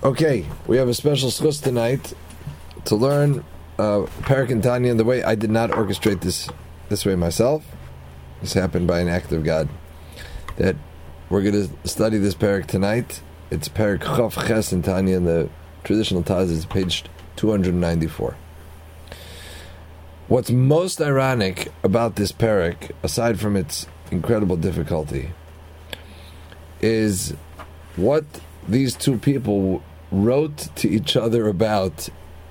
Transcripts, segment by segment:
Okay, we have a special schus tonight to learn uh, Parak and Tanya in the way I did not orchestrate this this way myself. This happened by an act of God. That we're going to study this Parak tonight. It's Parak Chav Ches and Tanya in the traditional Taz is page 294. What's most ironic about this Parak, aside from its incredible difficulty, is what these two people wrote to each other about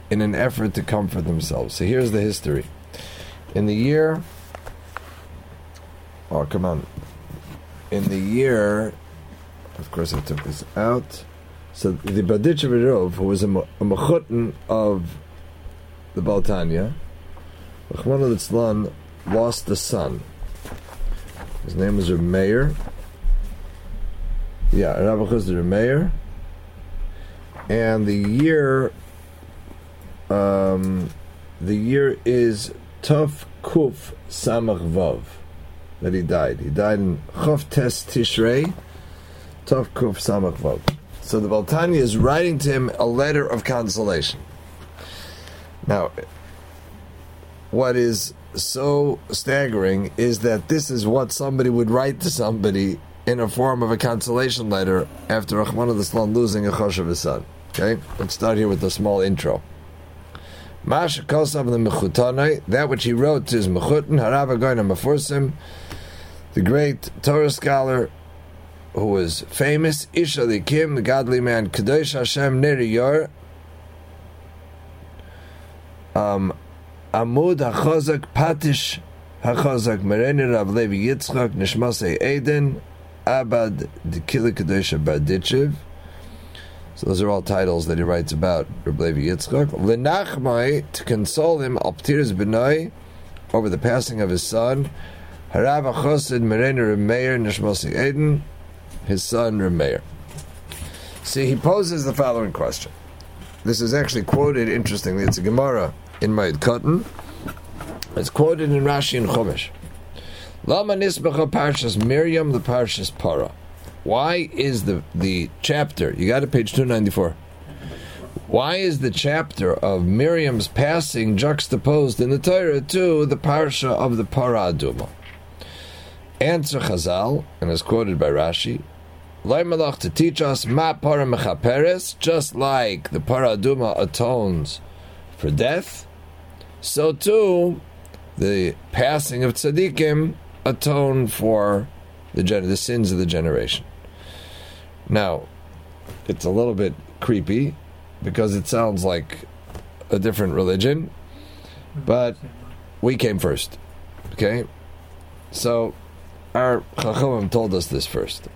in an effort to comfort themselves. So here's the history. In the year, oh come on, in the year, of course I took this out. So the Baditchev who was a, a mechutin of the Baltanya, Rahman al lost a son. His name was Meir. Yeah, Rabbi Chizr Meir. And the year, um, the year is Tov Kuf Samach Vav that he died. He died in Chav Tes Tishrei, Tov Kuf Samach Vav. So the Baltanya is writing to him a letter of consolation. Now, what is so staggering is that this is what somebody would write to somebody in a form of a consolation letter after Rahman al losing a chosh of his son. Okay, let's start here with a small intro. Masha Kosav the Mechutanai, that which he wrote to his Mechutan, Harav Agoyna Mefursim, the great Torah scholar who was famous, Isha Likim, the godly man, Kadosh Hashem Neri Yor, um, Amud HaChozak Patish HaChozak Mereni Rav Levi Yitzchak Nishmasei Eden Abad Dikila Kadosh Badichev so those are all titles that he writes about Reb Levi Yitzchak. Lenachmai, to console him, Alptiris Benoy, over the passing of his son, Harav Achosid Merena Reb Meir Nishmosi Eden, his son Reb Meir. See, he poses the following question. This is actually quoted, interestingly, it's a Gemara in Moed Katan. It's quoted in Rashi and Chumash. Lama Nisbacha Parshas Miriam, the Parshas Para. Why is the the chapter? You got it, page two ninety four. Why is the chapter of Miriam's passing juxtaposed in the Torah to the parsha of the Para Aduma? Answer Chazal, and is quoted by Rashi, Malach to teach us ma para mechaperes, just like the Para Aduma atones for death, so too the passing of tzaddikim atone for the, the sins of the generation. Now, it's a little bit creepy because it sounds like a different religion, but we came first. Okay? So, our Chachamim told us this first.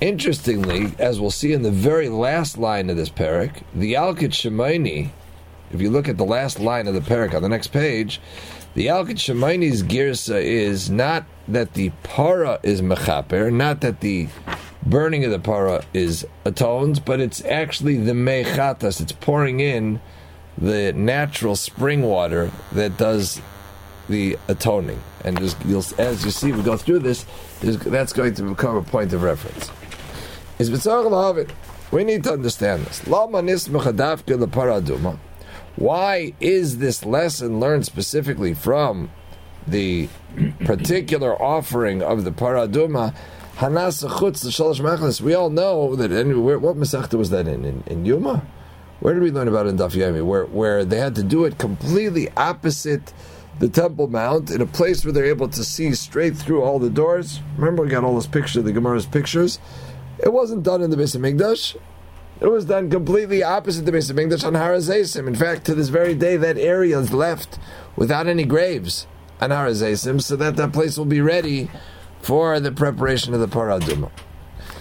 Interestingly, as we'll see in the very last line of this parak, the Yalkut Shimoni, if you look at the last line of the parak on the next page, the Yalkut Shimoni's girsa is not that the para is mechaper, not that the burning of the para is atoned, but it's actually the mechatas. It's pouring in the natural spring water that does the atoning. And as you see, we go through this, that's going to become a point of reference. Is We need to understand this. Why is this lesson learned specifically from the particular offering of the paraduma? We all know that. Anyway, what masechta was that in? in? In Yuma? Where did we learn about it in Daf Yomi? Where where they had to do it completely opposite the Temple Mount in a place where they're able to see straight through all the doors. Remember, we got all those pictures, the Gemara's pictures. It wasn't done in the Beis Hamikdash. It was done completely opposite to the Beis Hamikdash on Har HaZeisim. In fact, to this very day, that area is left without any graves on Har HaZeisim, so that that place will be ready for the preparation of the paraduma.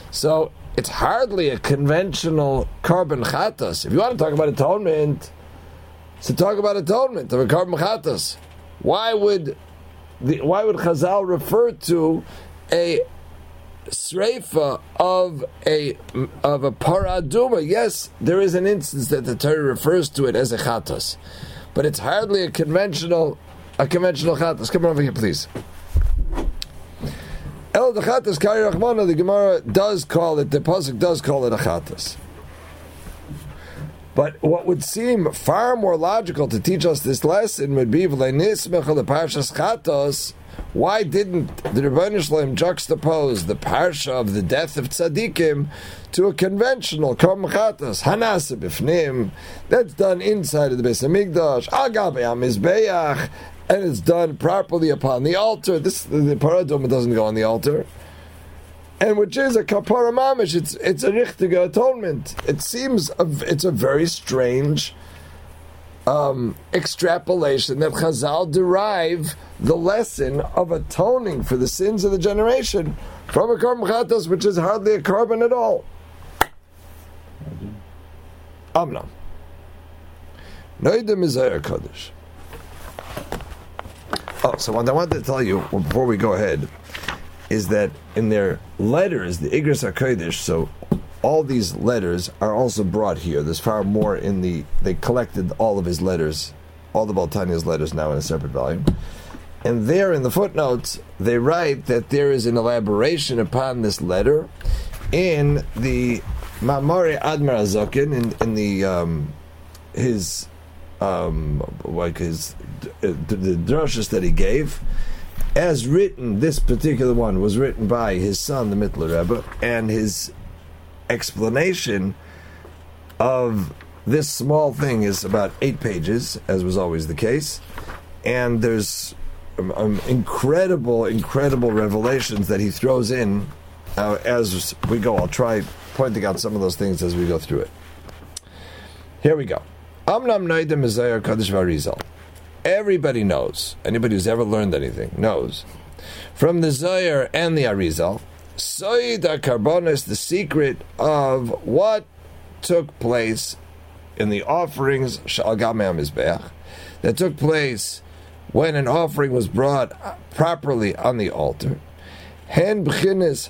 So it's hardly a conventional carbon chatas. If you want to talk about atonement, to talk about atonement of a carbon chatas, why would the, why would Chazal refer to a sreifa of a of a paraduma? Yes, there is an instance that the Torah refers to it as a chatas, but it's hardly a conventional a conventional chatas. Come over here, please. El Dechatas Kari Rachmana, the Gemara does call it, the Pasuk does call it a Chatas. But what would seem far more logical to teach us this lesson would be why didn't the Rebbeinu Shalom juxtapose the parsha of the death of tzaddikim to a conventional korban chatos hanasa bifnim that's done inside of the Beis Hamikdash agabe hamizbeach and it's done properly upon the altar. This the paradoma doesn't go on the altar and which is a kapara mamish. It's it's a richtige atonement. It seems a, it's a very strange um, extrapolation that Chazal derive the lesson of atoning for the sins of the generation from a korban chatos, which is hardly a korban at all. Amna. Noidim is Kaddish. Oh, so what I wanted to tell you before we go ahead is that in their letters, the Igris HaKodesh, so all these letters are also brought here. There's far more in the. They collected all of his letters, all the Baal HaTanya's letters now in a separate volume. And there in the footnotes, they write that there is an elaboration upon this letter in the Mamari Admar Azokin, in, in the um, his um, like his the, the drushes that he gave as written, this particular one was written by his son, the Mittler Rebbe, and his explanation of this small thing is about eight pages, as was always the case, and there's um, um, incredible, incredible revelations that he throws in uh, as we go. I'll try pointing out some of those things as we go through it. Here we go. Amnam Naidem Isaiah Kaddish Varizal everybody knows, anybody who's ever learned anything knows, from the Zohar and the Arizal, Soid HaKarbonis, the secret of what took place in the offerings Mizbeach, that took place when an offering was brought properly on the altar. Hen haloyas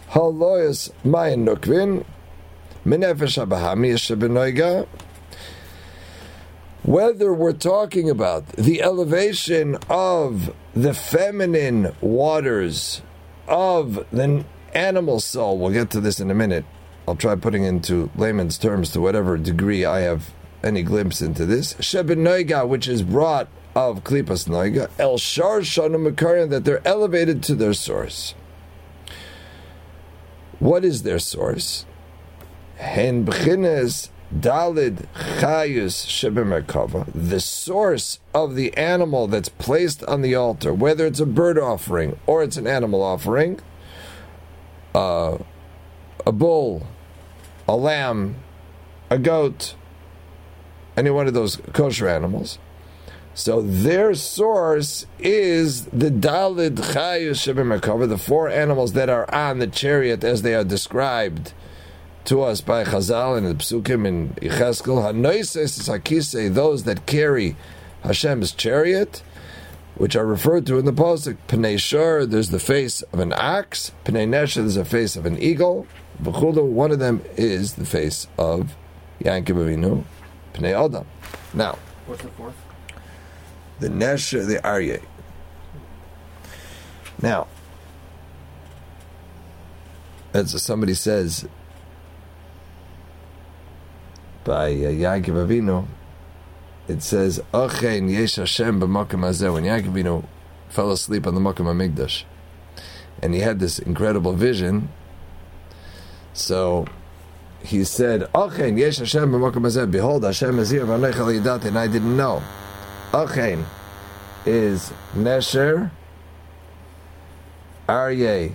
mayin nukvin, habahami whether we're talking about the elevation of the feminine waters of the animal soul, we'll get to this in a minute. I'll try putting into layman's terms to whatever degree I have any glimpse into this. Sheben Noiga, which is brought of Klipas Noiga, El Shar Shanu that they're elevated to their source. What is their source? Hen B'chines Dalid Chayus Shebemerkava, the source of the animal that's placed on the altar, whether it's a bird offering or it's an animal offering, uh, a bull, a lamb, a goat, any one of those kosher animals. So their source is the Dalid Chayus Shebemerkava, the four animals that are on the chariot as they are described to us by Chazal and the Psukim in Yecheskel. Hanoises Hakise, those that carry Hashem's chariot, which are referred to in the Pasuk. Pnei Shur, there's the face of an ox. Pnei Nesha, there's the face of an eagle. V'chudu, one of them is the face of Yaakov Avinu, Pnei Adam. Now, what's the fourth? The Nesha, the Aryeh. Now, as somebody says, by uh, Yaakov Avinu, it says, "Ochein yesh Hashem b'makom hazeh." When Yaakov fell asleep on the Makom Hamikdash, and he had this incredible vision, so he said, "Ochein yesh Hashem b'makom hazeh." Behold, Hashem is here, and I didn't know. Ochein is Nesher, Aryeh.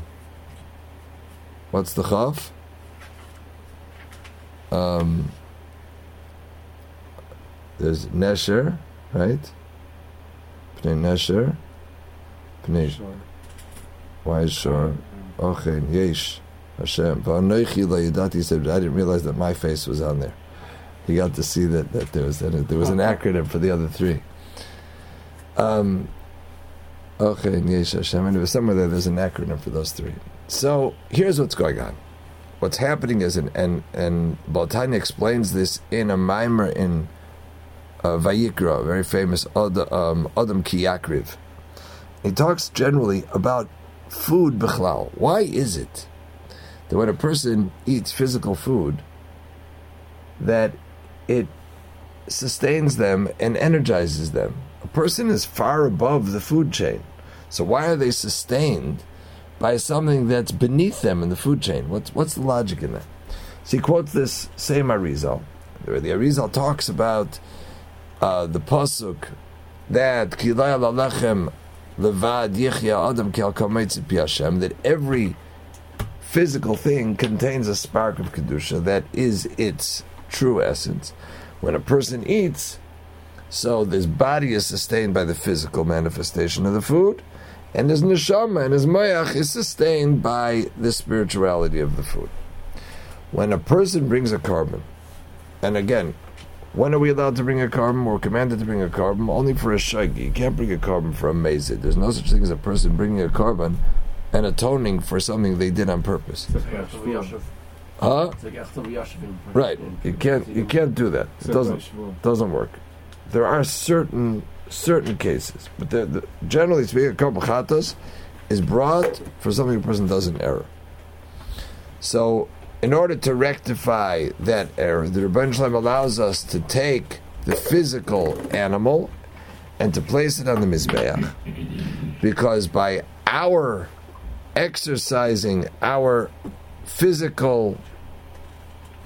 What's the chaf? Um, there's Nesher, right? Pnei Nesher. Pnei. Why is Shor? Okay, Yesh. Hashem. I didn't realize that my face was on there. He got to see that, that there was that there was an acronym for the other three. Um, okay, Yesh Hashem. And it was somewhere there, there's an acronym for those three. So here's what's going on. What's happening is, and and, and Baal HaTanya explains this in a mimer in uh, Vayikra, very famous um, Adam Kiyakriv. He talks generally about food bichlal. Why is it that when a person eats physical food, that it sustains them and energizes them. A person is far above the food chain. So why are they sustained by something that's beneath them in the food chain? What's, what's the logic in that? So he quotes this same Arizal. The Arizal talks about uh, the pasuk that levad yichya adam that every physical thing contains a spark of kedusha that is its true essence. When a person eats, so this body is sustained by the physical manifestation of the food, and his neshama and his mayach is sustained by the spirituality of the food. When a person brings a korban, and again, when are we allowed to bring a korban? We're commanded to bring a korban only for a shagi. You can't bring a korban for a mezid. There's no such thing as a person bringing a korban and atoning for something they did on purpose. Huh? Right. You can't. You can't do that. It doesn't. Doesn't work. There are certain certain cases, but the, the, generally speaking, a korban is brought for something a person does in error. So, in order to rectify that error, the Rebbeinu Shalom allows us to take the physical animal and to place it on the mizbeach, because by our exercising our physical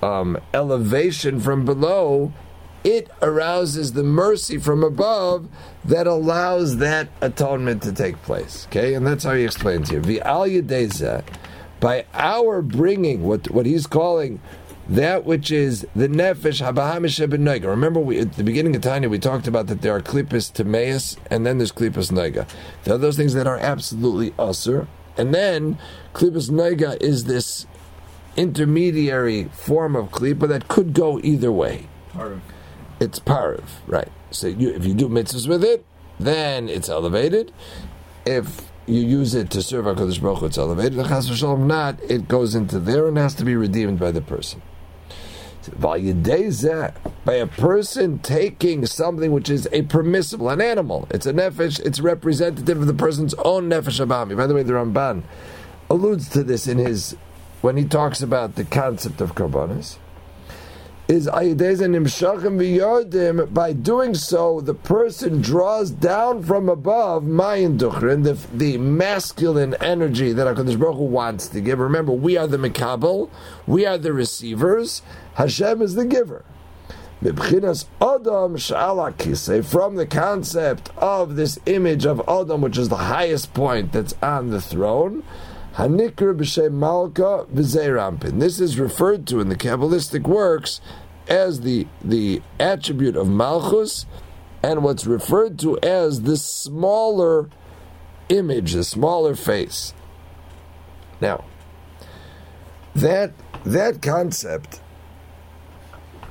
um, elevation from below, it arouses the mercy from above that allows that atonement to take place. Okay, and that's how he explains here. V'al yedeza, by our bringing what what he's calling that which is the nefesh habahamish noiga. Remember, we, at the beginning of Tanya, we talked about that there are klippus temeus, and then there's klippus noiga. There are those things that are absolutely usr, and then klippus noiga is this intermediary form of klipa that could go either way. Parav. It's parav, right? So you, if you do mitzvahs with it, then it's elevated. If you use it to serve HaKadosh Baruch Hu, it's elevated. If not, it goes into there and has to be redeemed by the person. By a person taking something which is a permissible, an animal, it's a nefesh, it's representative of the person's own nefesh abami. By the way, the Ramban alludes to this in his when he talks about the concept of karbanis is by doing so the person draws down from above mayin duchrin the, the masculine energy that Hakadosh Baruch Hu wants to give. Remember, we are the mekabel, we are the receivers. Hashem is the giver. From the concept of this image of Adam, which is the highest point that's on the throne, Hanikr b'shem Malka v'zeirampin. This is referred to in the Kabbalistic works as the, the attribute of Malchus and what's referred to as the smaller image, the smaller face. Now, that that concept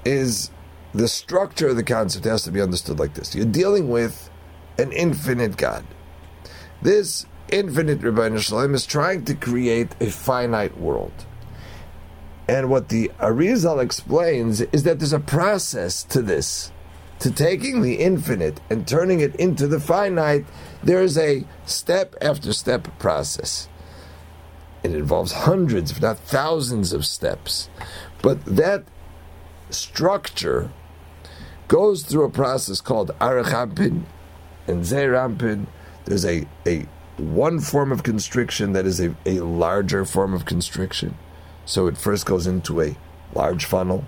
is the structure of the concept has to be understood like this. You're dealing with an infinite God. This infinite Rebbeinu Shalom is trying to create a finite world. And what the Arizal explains is that there's a process to this, to taking the infinite and turning it into the finite. There is a step after step process. It involves hundreds, if not thousands, of steps. But that structure goes through a process called Arachampin and Zerampin. There's a, a one form of constriction that is a, a larger form of constriction. So it first goes into a large funnel,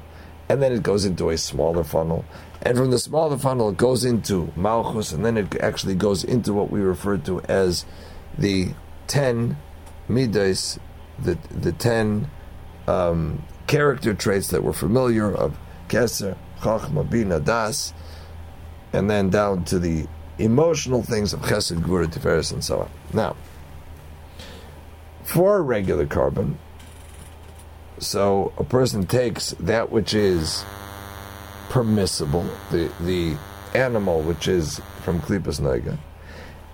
and then it goes into a smaller funnel. And from the smaller funnel, it goes into Malchus, and then it actually goes into what we refer to as the ten midas, the, the ten um, character traits that we're familiar of Keser, Chachma, Bina, Das, and then down to the emotional things of chesed, gvura, tiferes, and so on. Now, for a regular carbon, so a person takes that which is permissible, the the animal which is from klipas naga,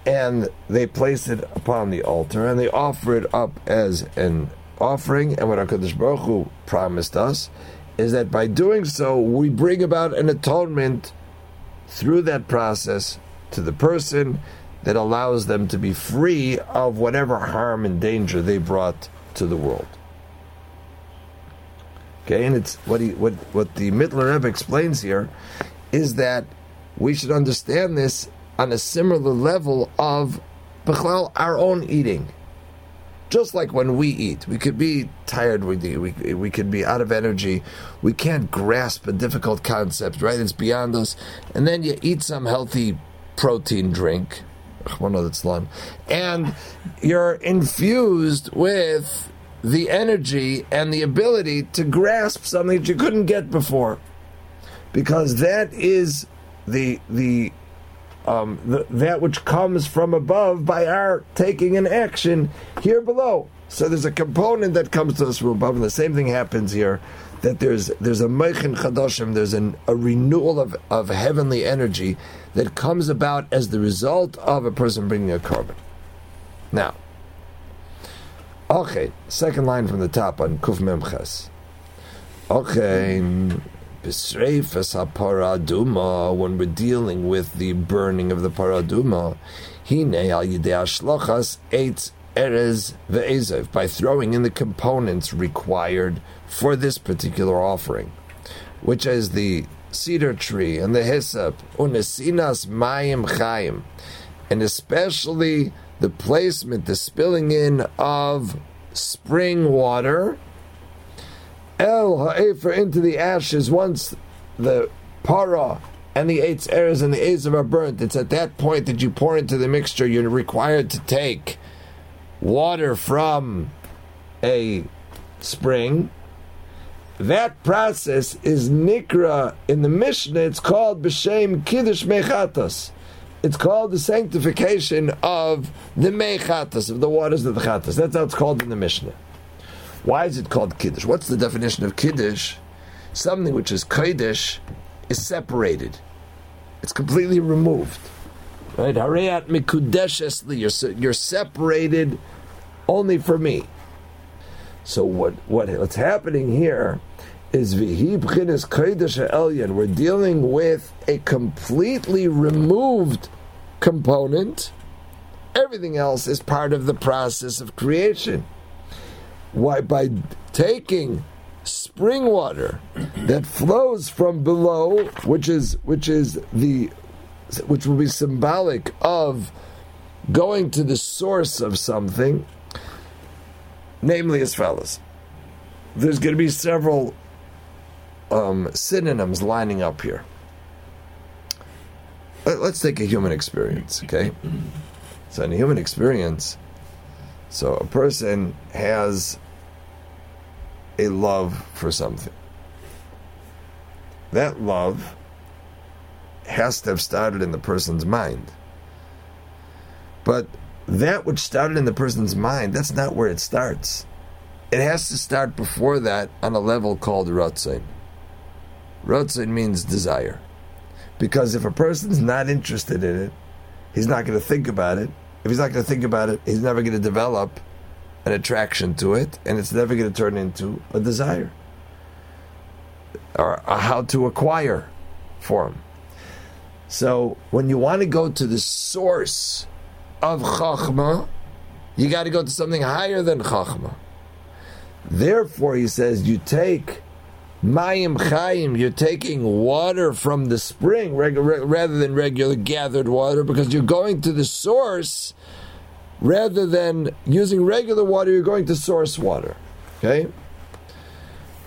and they place it upon the altar and they offer it up as an offering. And what Hakadosh Baruch Hu promised us is that by doing so, we bring about an atonement through that process to the person that allows them to be free of whatever harm and danger they brought to the world. Okay, and it's what he what what the Mittler Rebbe explains here is that we should understand this on a similar level of Bechlal, our own eating. Just like when we eat, we could be tired, we, we, we could be out of energy, we can't grasp a difficult concept, right? It's beyond us. And then you eat some healthy protein drink, and you're infused with the energy and the ability to grasp something that you couldn't get before. Because that is the the um, the, that which comes from above by our taking an action here below. So there's a component that comes to us from above, and the same thing happens here. That there's there's a meichin chadoshim, there's an, a renewal of, of heavenly energy that comes about as the result of a person bringing a korban. Now, okay, second line from the top on Kuf Memches. Okay, B'sreifas paraduma, when we're dealing with the burning of the paraduma, hine al yidei ashlochas eitz erez ve'ezev, by throwing in the components required for this particular offering, which is the cedar tree and the hyssop, unesinas mayim chayim, and especially the placement, the spilling in of spring water El ha'efer into the ashes once the para and the eight errors and the azav are burnt. It's at that point that you pour into the mixture. You're required to take water from a spring. That process is nikra in the Mishnah. It's called b'shem kiddush mechatas. It's called the sanctification of the mechatas of the waters of the chatas. That's how it's called in the Mishnah. Why is it called Kiddush? What's the definition of Kiddush? Something which is Kiddush is separated. It's completely removed. Right? Harayat mikudeshesli. You're separated only for me. So what what what's happening here is vihibchinis kodesh elyon. We're dealing with a completely removed component. Everything else is part of the process of creation. Why? By taking spring water that flows from below, which is which is the which will be symbolic of going to the source of something, namely as follows. There's going to be several um, synonyms lining up here. Let's take a human experience, okay? So, in a human experience, so a person has a love for something. That love has to have started in the person's mind. But that which started in the person's mind, that's not where it starts. It has to start before that on a level called Ratzin. Ratzin means desire. Because if a person's not interested in it, he's not going to think about it, if he's not going to think about it, he's never going to develop an attraction to it, and it's never going to turn into a desire or how to acquire for him. So when you want to go to the source of chachma, you got to go to something higher than chachma. Therefore, he says you take mayim chayim. You're taking water from the spring rather than regular gathered water because you're going to the source rather than using regular water. You're going to source water. Okay.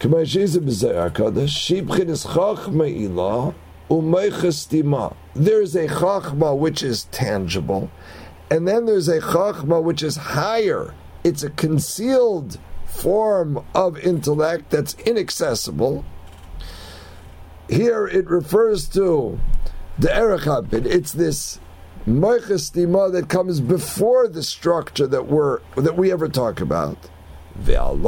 There's a chachma which is tangible, and then there's a chachma which is higher. It's a concealed form of intellect that's inaccessible. Here it refers to the Erechapid. It's this Moichestima that comes before the structure that we're that we ever talk about. And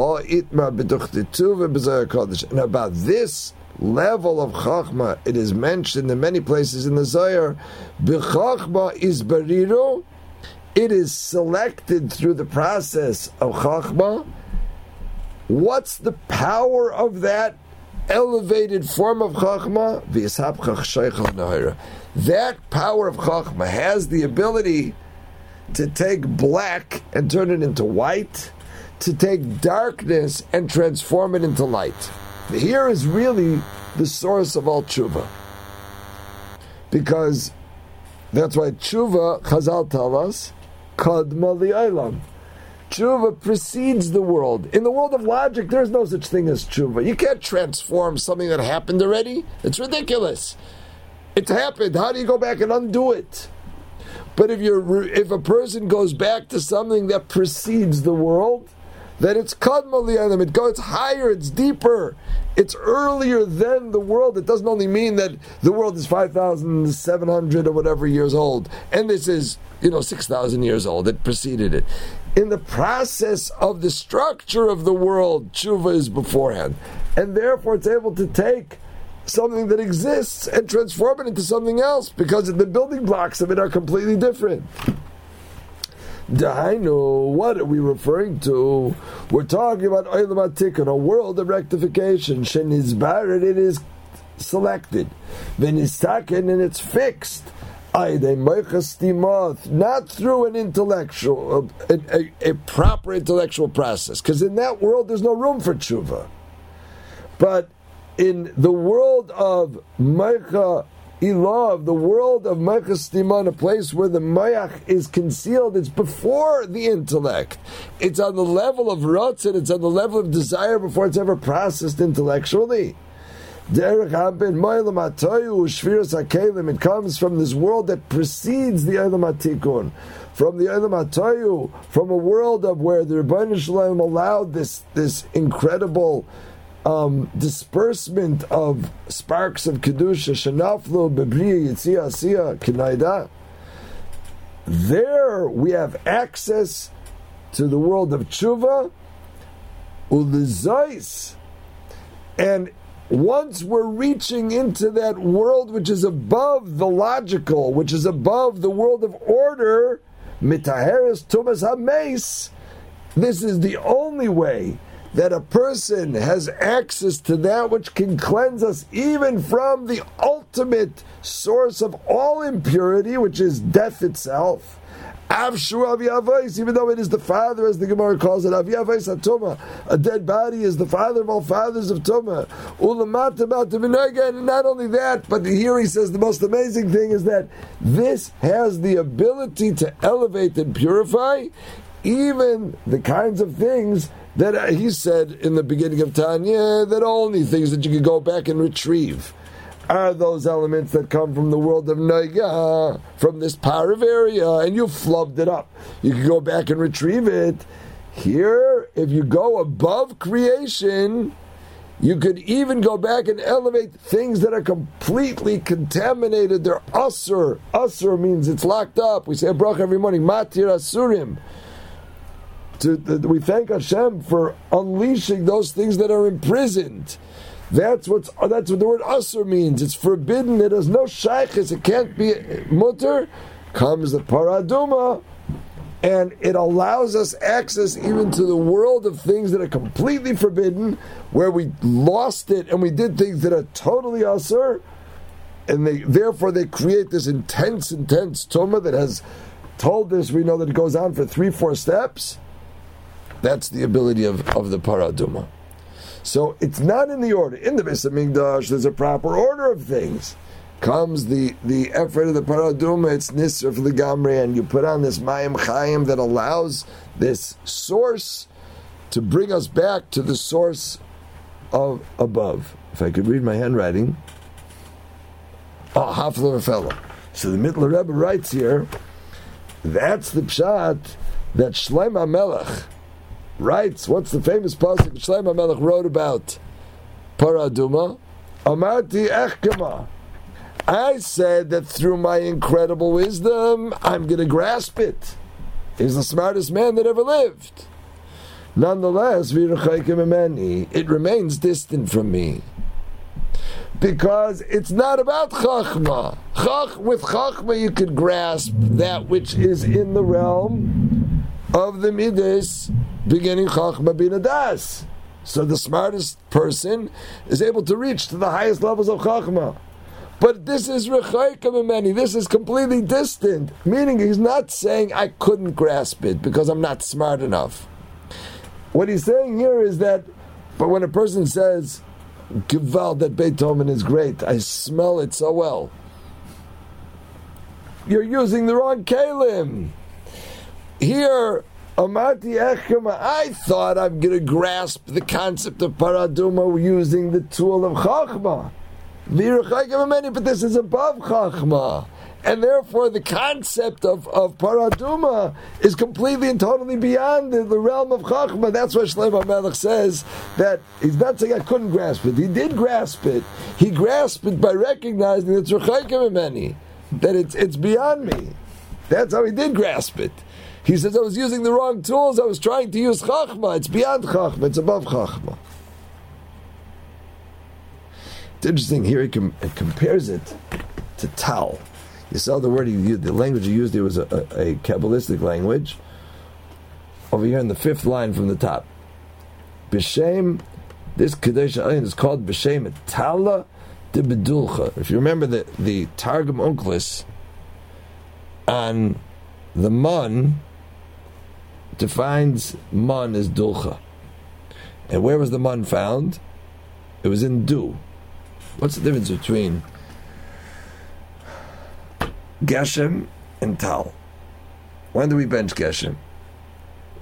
about this level of Chachma, it is mentioned in many places in the Zohar. B'Chachma is bariru. It is selected through the process of Chachma What's the power of that elevated form of Chachma? That power of Chachma has the ability to take black and turn it into white, to take darkness and transform it into light. Here is really the source of all tshuva. because that's why tshuva, Chazal tell us, kadma li'olam. Tshuva precedes the world. In the world of logic, there's no such thing as tshuva. You can't transform something that happened already. It's ridiculous. It's happened. How do you go back and undo it? But if you're if a person goes back to something that precedes the world, then it's kadma It goes higher. It's deeper. It's earlier than the world. It doesn't only mean that the world is five thousand seven hundred or whatever years old, and this is you know six thousand years old. It preceded it. In the process of the structure of the world, tshuva is beforehand, and therefore it's able to take something that exists and transform it into something else because the building blocks of it are completely different. Dahainu, what are we referring to? We're talking about Tikkun, a world of rectification. Shenizbared, it is selected. Venistaken, and it's fixed. Not through an intellectual, a, a, a proper intellectual process, because in that world there's no room for tshuva. But in the world of Meicha Ilav, the world of Meicha Stiman, a place where the Mayach is concealed, it's before the intellect. It's on the level of Ratzin, it's on the level of desire before it's ever processed intellectually. It comes from this world that precedes the Elam Atikun, from the Elam Atayu, from a world of where the Rebbeinu Shalom allowed this this incredible um, disbursement of sparks of kedusha shenaflu bebriya yitzia asiya kinaida. There we have access to the world of tshuva ulizais, and once we're reaching into that world which is above the logical, which is above the world of order, mitaheres tumas hames. This is the only way that a person has access to that which can cleanse us even from the ultimate source of all impurity, which is death itself. Avshu Aviyavais, even though it is the father, as the Gemara calls it, Aviyavais Atuma, a dead body is the father of all fathers of Tuma. And not only that, but here he says the most amazing thing is that this has the ability to elevate and purify even the kinds of things that he said in the beginning of Tanya that only things that you can go back and retrieve are those elements that come from the world of Naiga, from this area, and you flubbed it up. You can go back and retrieve it. Here, if you go above creation, you could even go back and elevate things that are completely contaminated. They're usr. Usr means it's locked up. We say a bracha every morning. Matir asurim to, we thank Hashem for unleashing those things that are imprisoned. That's what's that's what the word asur means. It's forbidden. It has no shaykhis. It can't be mutter. Comes the paraduma, and it allows us access even to the world of things that are completely forbidden, where we lost it and we did things that are totally asur, and they therefore they create this intense, intense tuma that has told us. We know that it goes on for three, four steps that's the ability of, of the paraduma. So it's not in the order. In the Beis Hamikdash, there's a proper order of things. Comes the, the effort of the paraduma, it's nisr for the gamre, and you put on this mayim chayim that allows this source to bring us back to the source of above. If I could read my handwriting. Ah, oh, Hafler fellow. So the Mittler Rebbe writes here, that's the pshat that Shlomo Melech writes, what's the famous pasuk Shlomo Melech wrote about Paraduma? Amarti Echkema. I said that through my incredible wisdom, I'm going to grasp it. He's the smartest man that ever lived. Nonetheless, it remains distant from me. Because it's not about chachma. Chach, with chachma, you could grasp that which is in the realm of the midas beginning Chachma bin Das. So the smartest person is able to reach to the highest levels of Chachma. But this is Rechaika This is completely distant. Meaning he's not saying I couldn't grasp it because I'm not smart enough. What he's saying here is that, but when a person says, Gewalt that Beethoven is great, I smell it so well. you're using the wrong kalim. Here, Amati Echema, I thought I'm going to grasp the concept of paraduma using the tool of Chachma. But this is above Chachma. And therefore, the concept of, of paraduma is completely and totally beyond the, the realm of Chachma. That's why Shlomo Melech says that he's not saying I couldn't grasp it. He did grasp it. He grasped it by recognizing that it's that it's, it's beyond me. That's how he did grasp it. He says, I was using the wrong tools. I was trying to use Chachma. It's beyond Chachma. It's above Chachma. It's interesting. Here he, com- he compares it to Tal. You saw the word he used, the language he used, it was a, a, a Kabbalistic language. Over here in the fifth line from the top. B'Shem, this Kadesh is called B'Shem Tala de Bedulcha. If you remember the, the Targum Onkelos on the Mun, defines man as dulcha. And where was the man found? It was in du. What's the difference between Geshem and Tal? When do we bench Geshem?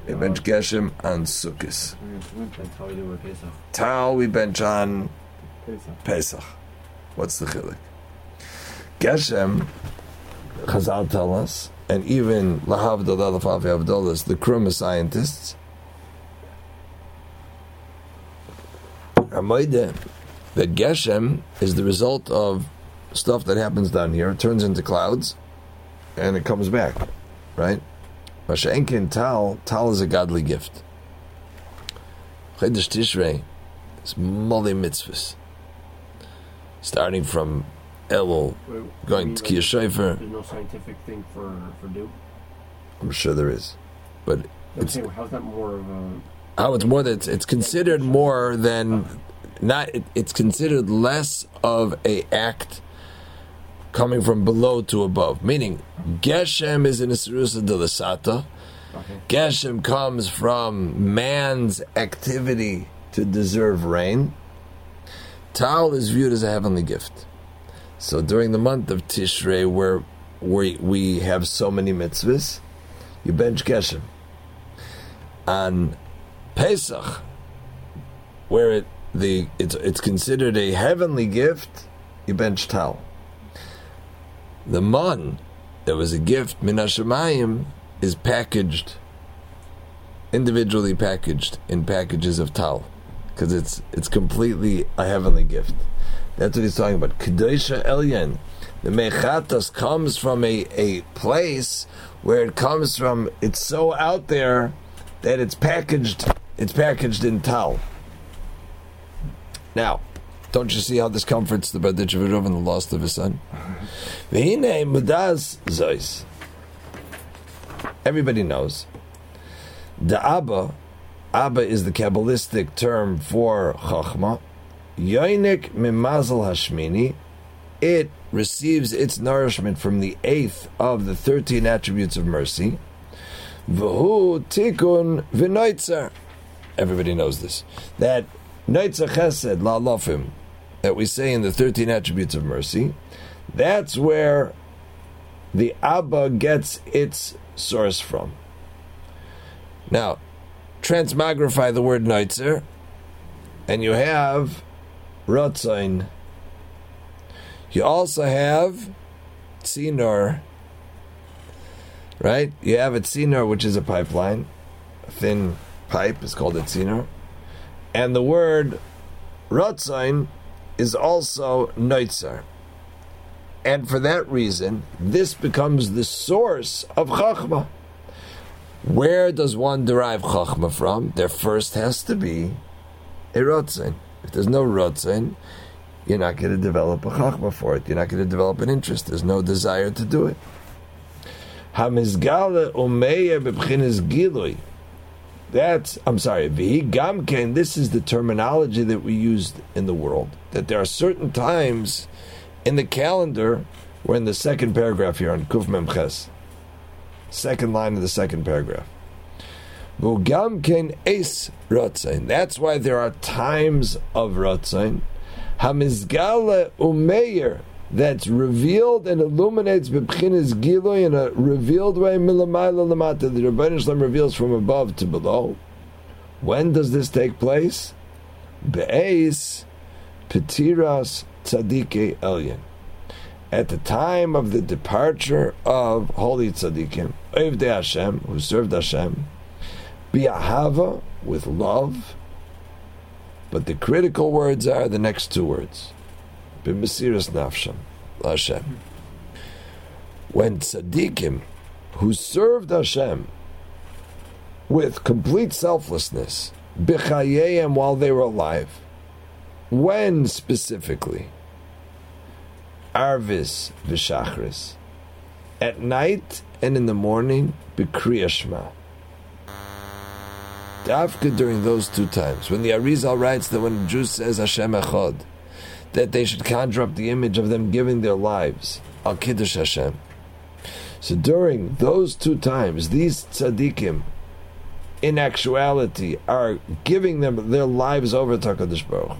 We bench Geshem on Sukkot. Tal we bench on Pesach. What's the chilik? Geshem, Chazal tell us, and even Lahavdal Alafavi Avdolas, the Kruma scientists, that Geshem is the result of stuff that happens down here, it turns into clouds, and it comes back, right? Mashenkin Tal, Tal is a godly gift. Chedesh Tishrei is mali mitzvahs, starting from Elul, going to Kiyah Shofar. There's no scientific thing for for do. I'm sure there is, but it's how's that more of a how it's more that it's, it's considered more than not. It, it's considered less of a act coming from below to above. Meaning, Geshem is in a Sirusa de Lasata. Okay. Geshem comes from man's activity to deserve rain. Tal is viewed as a heavenly gift. So during the month of Tishrei, where we, we have so many mitzvahs, you bench Geshem. On Pesach, where it the it's it's considered a heavenly gift, you bench Tal. The man that was a gift minashamayim is packaged individually packaged in packages of Tal because it's it's completely a heavenly gift. That's what he's talking about. Kedusha Elyon. The Mechatas comes from a, a place where it comes from, it's so out there that it's packaged, it's packaged in tal. Now, don't you see how this comforts the Badichavirov and the loss of his son? V'hinei mudaz zois. Everybody knows. The Abba, Abba is the Kabbalistic term for Chachma. Yoinik Mimazal Hashmini, it receives its nourishment from the eighth of the thirteen attributes of mercy. V'hu tikun v'noitzer. Everybody knows this. That noitzer chesed la'lofim, that we say in the thirteen attributes of mercy, that's where the Abba gets its source from. Now, transmogrify the word noitzer, and you have Rotzain. You also have Tzinor, right? You have a Tzinor, which is a pipeline, a thin pipe is called a Tzinor. And the word Rotzain is also Noitzar. And for that reason, this becomes the source of Chachma. Where does one derive Chachma from? There first has to be a Rotzain. If there's no rotzen, you're not going to develop a chachma for it. You're not going to develop an interest. There's no desire to do it. Hamizgala umeya bebchinas gilui. That's I'm sorry. Vihi gamken. This is the terminology that we used in the world. That there are certain times in the calendar. We're in the second paragraph here on Kuf Memches. Second line of the second paragraph. V'gamken es rotzain. That's why there are times of rotzain. Hamizgala umeir that's revealed and illuminates b'pchinas giloy in a revealed way milamayla lamata. The Rebbeinu Shalom reveals from above to below. When does this take place? Be'ez petiras tzadike elyon. At the time of the departure of holy tzaddikim, Evdei Hashem, who served Hashem, bi'ahava, with love, but the critical words are the next two words. B'mesiras nafsham, Hashem. When tzaddikim, who served Hashem with complete selflessness, b'chayeyem while they were alive, when specifically? Arvis v'shachris. At night and in the morning, b'kriyashma. Dafka during those two times, when the Arizal writes that when a Jew says Hashem Echad, that they should conjure up the image of them giving their lives, Al Kiddush Hashem. So during those two times, these tzaddikim, in actuality, are giving them their lives over to Hakadosh Baruch.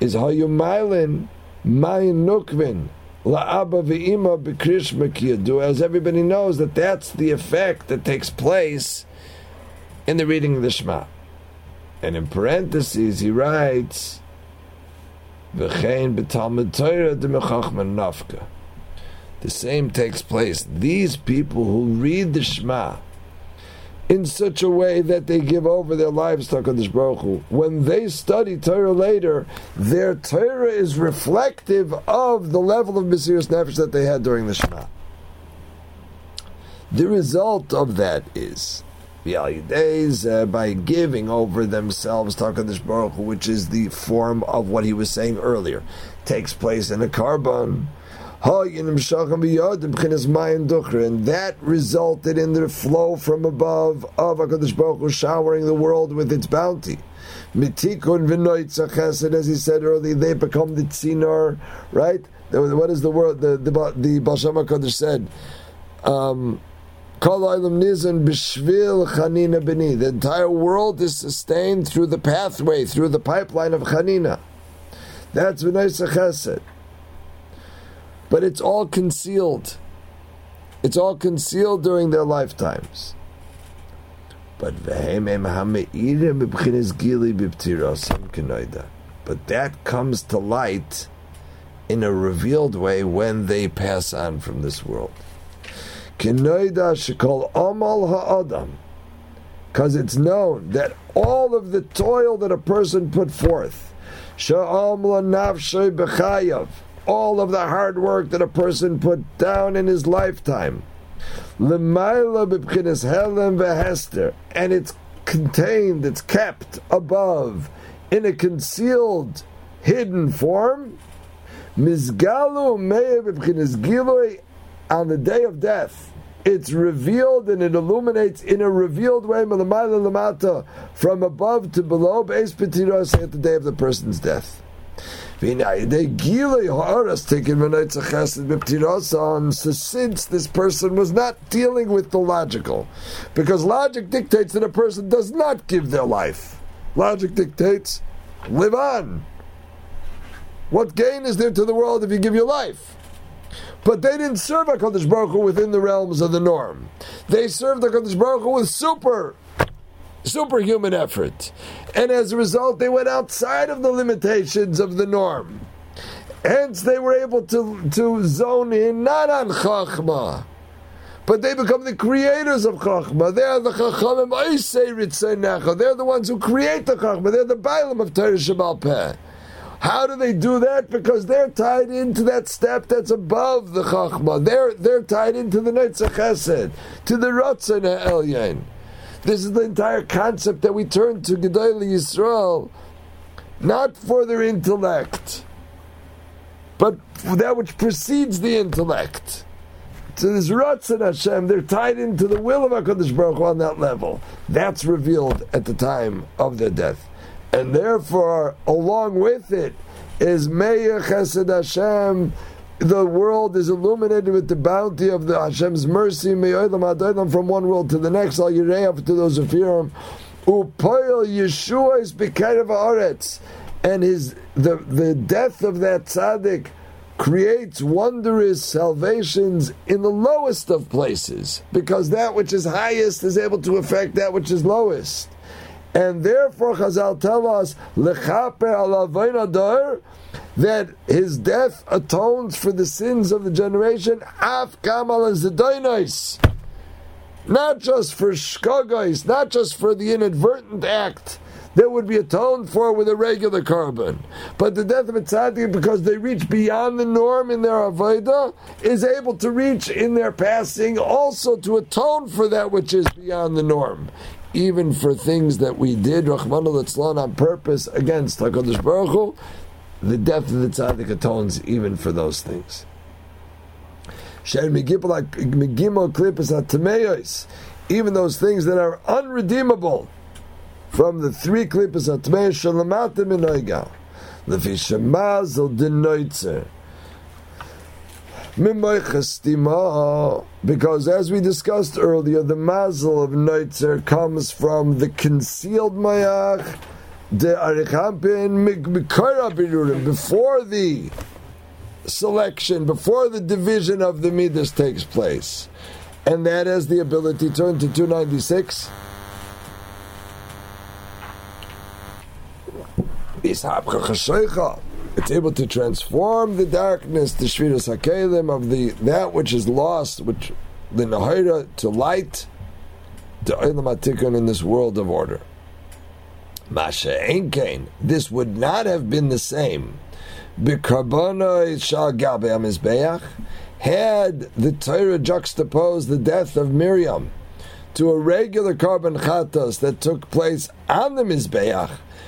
Is hayumailin mayin nukvin la'aba v'ima b'krish makiyadu, as everybody knows that that's the effect that takes place in the reading of the Shema. And in parentheses, he writes. The same takes place. These people who read the Shema in such a way that they give over their lives to HaKadosh Baruch Hu, when they study Torah later, their Torah is reflective of the level of Mesiras Nefesh that they had during the Shema. The result of that is uh, by giving over themselves to HaKadosh Baruch which is the form of what he was saying earlier, takes place in a korban. And that resulted in the flow from above of HaKadosh Baruch Hu showering the world with its bounty. Mitikun as he said earlier, they become the tzinor, right? What is the word? The the the Baal HaKadosh said. Um, the entire world is sustained through the pathway, through the pipeline of Chanina. That's V'nai Chesed. But it's all concealed. It's all concealed during their lifetimes. But but that comes to light in a revealed way when they pass on from this world. Shekol Amal Ha'adam. Because it's known that all of the toil that a person put forth, all of the hard work that a person put down in his lifetime, and it's contained, it's kept above in a concealed, hidden form. Mizgalu on the day of death, it's revealed and it illuminates in a revealed way from above to below, at the day of the person's death. So since this person was not dealing with the logical, because logic dictates that a person does not give their life. Logic dictates, live on. What gain is there to the world if you give your life? But they didn't serve HaKadosh Baruch Hu within the realms of the norm. They served HaKadosh Baruch Hu with super, superhuman effort. And as a result, they went outside of the limitations of the norm. Hence, they were able to, to zone in not on Chachma, but they become the creators of Chachma. They are the Chachamim They're the ones who create the Chachma. They're the Bailam of Torah Shebaal Peh. How do they do that? Because they're tied into that step that's above the Chachma. They're, they're tied into the Notzer Chesed, to the Ratzon Elyon. This is the entire concept that we turn to Gedol Yisrael, not for their intellect, but for that which precedes the intellect. So this Ratzon Hashem, they're tied into the will of HaKadosh Baruch Hu on that level. That's revealed at the time of their death and therefore, along with it, is Meir Chesed Hashem. The world is illuminated with the bounty of the Hashem's mercy, from one world to the next. Al to those who fear Him. Upoil Yeshua is Bekarev Haaretz, and his the the death of that tzaddik creates wondrous salvations in the lowest of places, because that which is highest is able to affect that which is lowest. And therefore, Chazal tell us, Lechaper that his death atones for the sins of the generation, af kamal Not just for shkagais, not just for the inadvertent act, that would be atoned for with a regular korban. But the death of a tzaddik, because they reach beyond the norm in their avodah, is able to reach in their passing also to atone for that which is beyond the norm. Even for things that we did, Rahman al on purpose against HaKadosh Baruch Hu, the death of the tzaddik atones even for those things. Even those things that are unredeemable, from the three klippas atmei shalamatim in oigal. Lefi shemazel denoitzer. Because as we discussed earlier, the mazel of Notzer comes from the concealed mayach, the Arich Anpin before the selection, before the division of the midas takes place. And that has the ability, turn to 296. It's able to transform the darkness, the shviras hakelim of the that which is lost, which the nahira to light, to olam in this world of order. Masha Enkain, this would not have been the same. Bikarbonoi shal gabe had the Torah juxtaposed the death of Miriam to a regular korban chatos that took place on the Mizbeach,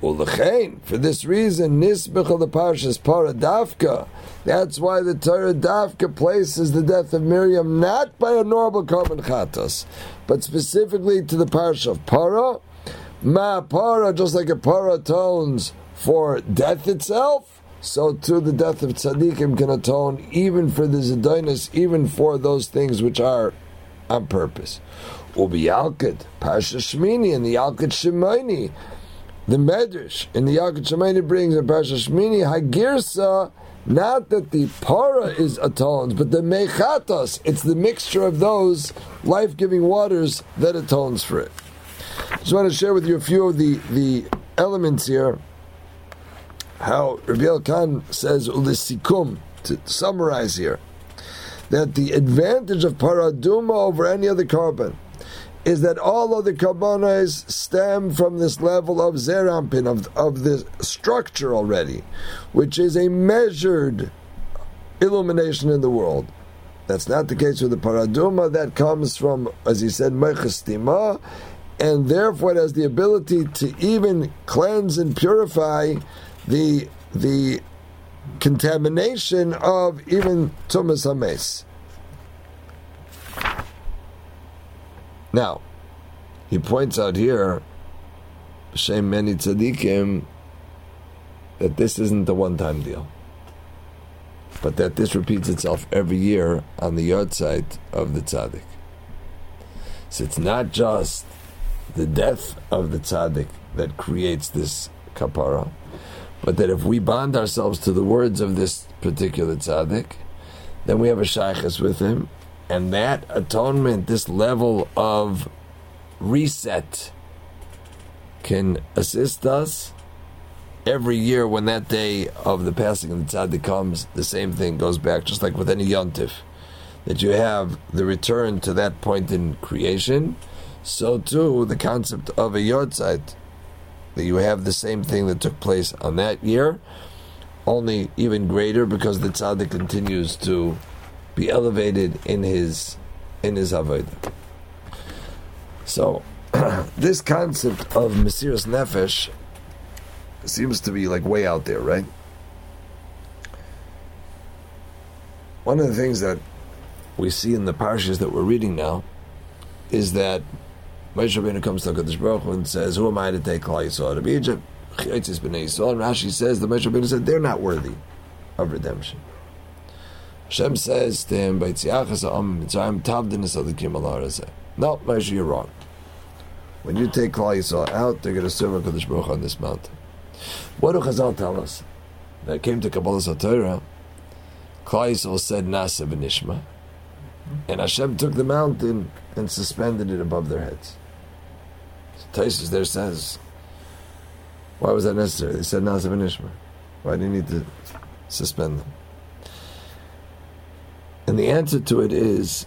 For this reason, Nisbechel the Parshas Para Dafka. That's why the Torah Dafka places the death of Miriam not by a normal korban chatos, but specifically to the Parsha of Para. Ma Para, just like a Para atones for death itself, so too the death of tzaddikim can atone even for the zedonus, even for those things which are on purpose. Ubi Yalkut, Pasha Shmini, and the Yalkut Shimoni the Medrash in the Yalkut Shimoni brings in Parsha Shmini Hagirsa, not that the para is atones, but the mechatos. It's the mixture of those life-giving waters that atones for it. Just want to share with you a few of the, the elements here. How Rabbi Khan says ulisikum to summarize here that the advantage of paraduma over any other korban is that all of the karbonos stem from this level of Ze'ir Anpin, of, of the structure already, which is a measured illumination in the world. That's not the case with the paraduma, that comes from, as he said, mechastima, and therefore it has the ability to even cleanse and purify the the contamination of even tumas hames. Now, he points out here, that this isn't a one-time deal, but that this repeats itself every year on the yard yahrzeit of the tzaddik. So it's not just the death of the tzaddik that creates this kapara, but that if we bond ourselves to the words of this particular tzaddik, then we have a shaykhs with him, and that atonement, this level of reset, can assist us every year when that day of the passing of the tzaddik comes. The same thing goes back, just like with any yontif, that you have the return to that point in creation. So too, the concept of a yahrzeit, that you have the same thing that took place on that year, only even greater because the tzaddik continues to be elevated in his in his avodah. So, this concept of Mesiras Nefesh seems to be like way out there, right? One of the things that we see in the parshas that we're reading now is that Moshe Rabbeinu comes to Hakadosh Baruch and says, "Who am I to take Klal Yisrael out of Egypt?" Chayitzis b'nei Yisrael. And Rashi says the Moshe Rabbeinu said they're not worthy of redemption. Hashem says to him. No, Moshe, you're wrong. When you take Klal Yisrael out, they're going to serve Hakadosh Baruch on this mountain. What do Chazal tell us? That came to Kabbalah Satorah. Klal Yisrael said Nasa v'nishma, and Hashem took the mountain and suspended it above their heads. So Tosfos there says, why was that necessary? They said Nasa v'nishma. Why do you need to suspend them? And the answer to it is,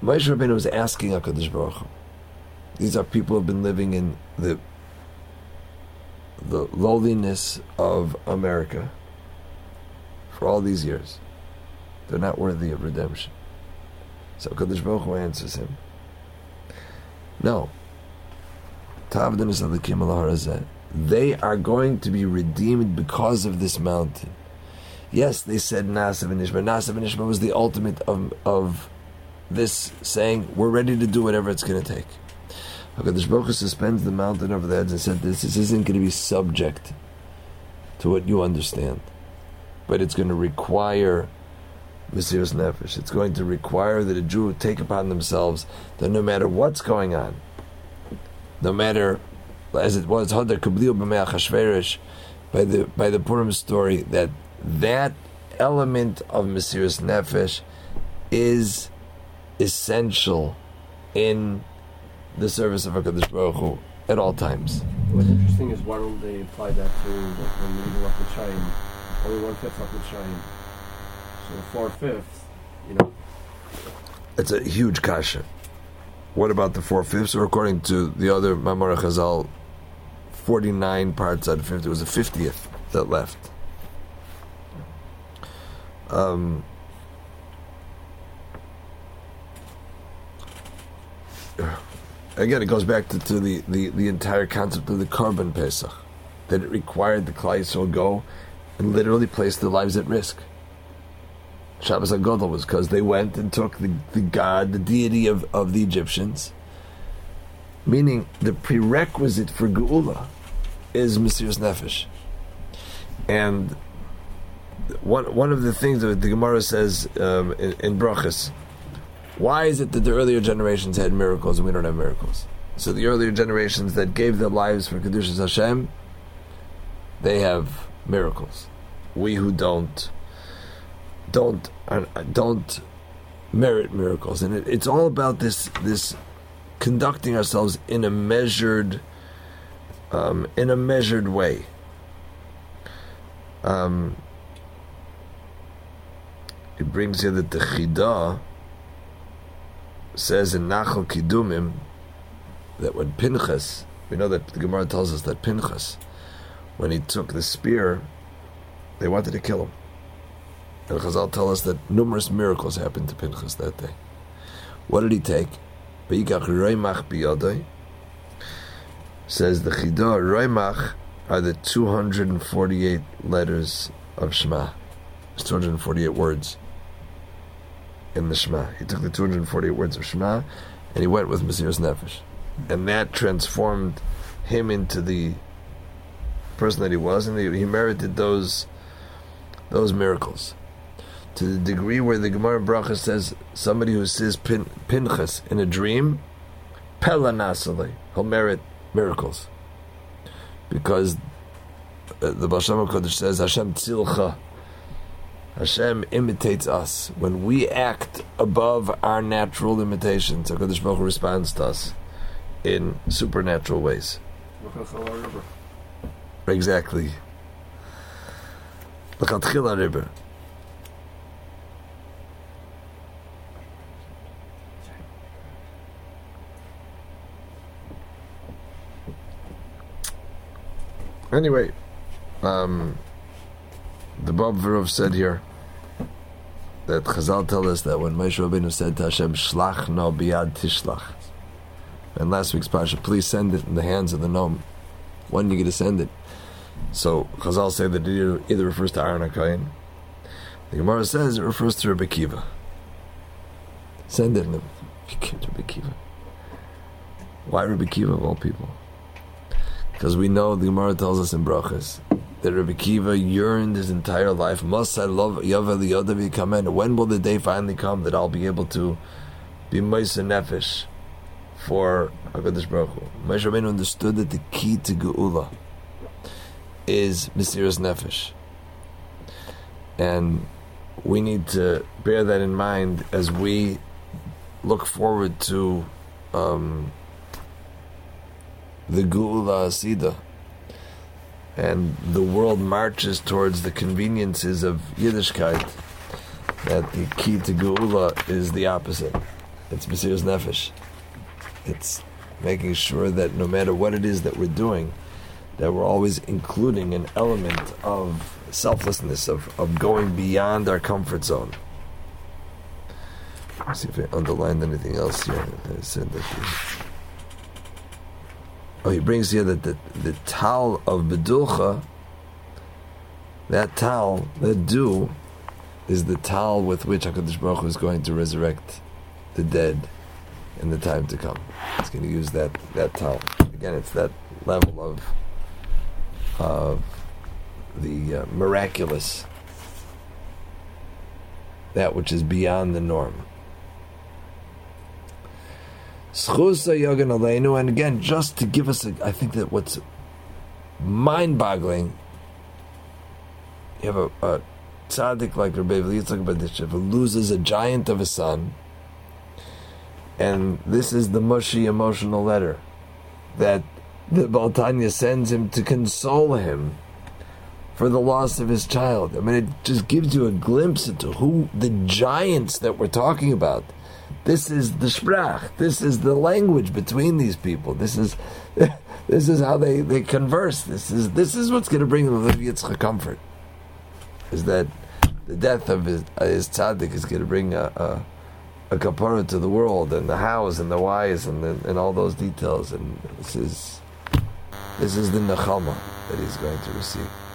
Moshe Rabbeinu was asking HaKadosh Baruch Hu. These are people who have been living in the the lowliness of America for all these years. They're not worthy of redemption. So Kadosh Baruch Hu answers him. No. They are going to be redeemed because of this mountain. Yes, they said Nasav and Ishma. Nasav and Ishma was the ultimate of, of this saying, we're ready to do whatever it's going to take. HaKadosh Baruch Hu suspends the mountain over their heads and said, this, this isn't going to be subject to what you understand. But it's going to require Mesiras Nefesh. It's going to require that a Jew take upon themselves that no matter what's going on, no matter, as it was by the by the Purim story, that that element of Mesiras Nefesh is essential in the service of HaKadosh Baruch Hu at all times. What's interesting is why don't they apply that to like when go up the chain, only one fifth up the chain. So four fifths, you know. It's a huge kasha. What about the four fifths? Or according to the other Mamar Chazal, 49 parts out of 50 it was the 50th that left. Um, again, it goes back to, to the, the, the entire concept of the korban Pesach, that it required the Klal Yisrael go and literally place their lives at risk. Shabbos HaGadol was because they went and took the, the god, the deity of, of the Egyptians, meaning the prerequisite for Geula is Mesiras Nefesh. And one, one of the things that the Gemara says um, in, in Brachas, why is it that the earlier generations had miracles and we don't have miracles? So the earlier generations that gave their lives for Kedushas Hashem, they have miracles. We who don't, don't, uh, don't merit miracles, and it, it's all about this this conducting ourselves in a measured, um, in a measured way. Um, it brings that the chidah says in Nachal Kedumim that when Pinchas, we know that the Gemara tells us that Pinchas, when he took the spear, they wanted to kill him. And Chazal tell us that numerous miracles happened to Pinchas that day. What did he take? Says the Chidah, Romach are the 248 letters of Shema. It's 248 words in the Shema. He took the 248 words of Shema and he went with Mesiras Nefesh. And that transformed him into the person that he was, and he, merited those those miracles. To the degree where the Gemara Bracha says somebody who sees pin, Pinchas in a dream, Pela Nasale, he'll merit miracles. Because uh, the Baal Shem Kodesh says, Hashem Tzilcha, Hashem imitates us. When we act above our natural limitations, HaKadosh Baruch Hu responds to us in supernatural ways. Exactly. Anyway, um, the Bob Verov said here that Chazal tell us that when Moshe Rabbeinu said to Hashem, "Shlach no biad tishlach," and last week's parsha, please send it in the hands of the Nom. When are you going to send it? So Chazal say that it either refers to Aaron HaKoyin. The Gemara says it refers to Rebbe Kiva. Send it in the Rebbe Kiva. Why Rabbi Kiva of all people? Because we know the Gemara tells us in Brachas that Rabbi Kiva yearned his entire life. Must I love Yavel Yodavi come in? When will the day finally come that I'll be able to be Moisa Nefesh for Hakadosh Baruch Hu? Moshe Rabbeinu understood that the key to Geula is Mesiras Nefesh, and we need to bear that in mind as we look forward to um, the Geula Asida and the world marches towards the conveniences of Yiddishkeit, that the key to Geula is the opposite. It's Mesiras Nefesh. It's making sure that no matter what it is that we're doing, that we're always including an element of selflessness, of, of going beyond our comfort zone. Let's see if I underlined anything else here. I said that. Oh, he brings here that the, the tal of Bedulcha, that tal, that dew, is the tal with which HaKadosh Baruch Hu is going to resurrect the dead in the time to come. He's going to use that, that tal. Again, it's that level of of the uh, miraculous, that which is beyond the norm. And again, just to give us, a, I think that what's mind-boggling, you have a, a tzaddik like Rabbi Yitzchak Badishev who loses a giant of a son, and this is the mushy emotional letter that the Baltanya sends him to console him for the loss of his child. I mean, it just gives you a glimpse into who the giants that we're talking about. This is the sprach. This is the language between these people. This is this is how they, they converse. This is this is what's going to bring the Yitzchak comfort. Is that the death of his, uh, his tzaddik is going to bring a, a, a kapara to the world and the hows and the whys and the, and all those details. And this is this is the nechama that he's going to receive.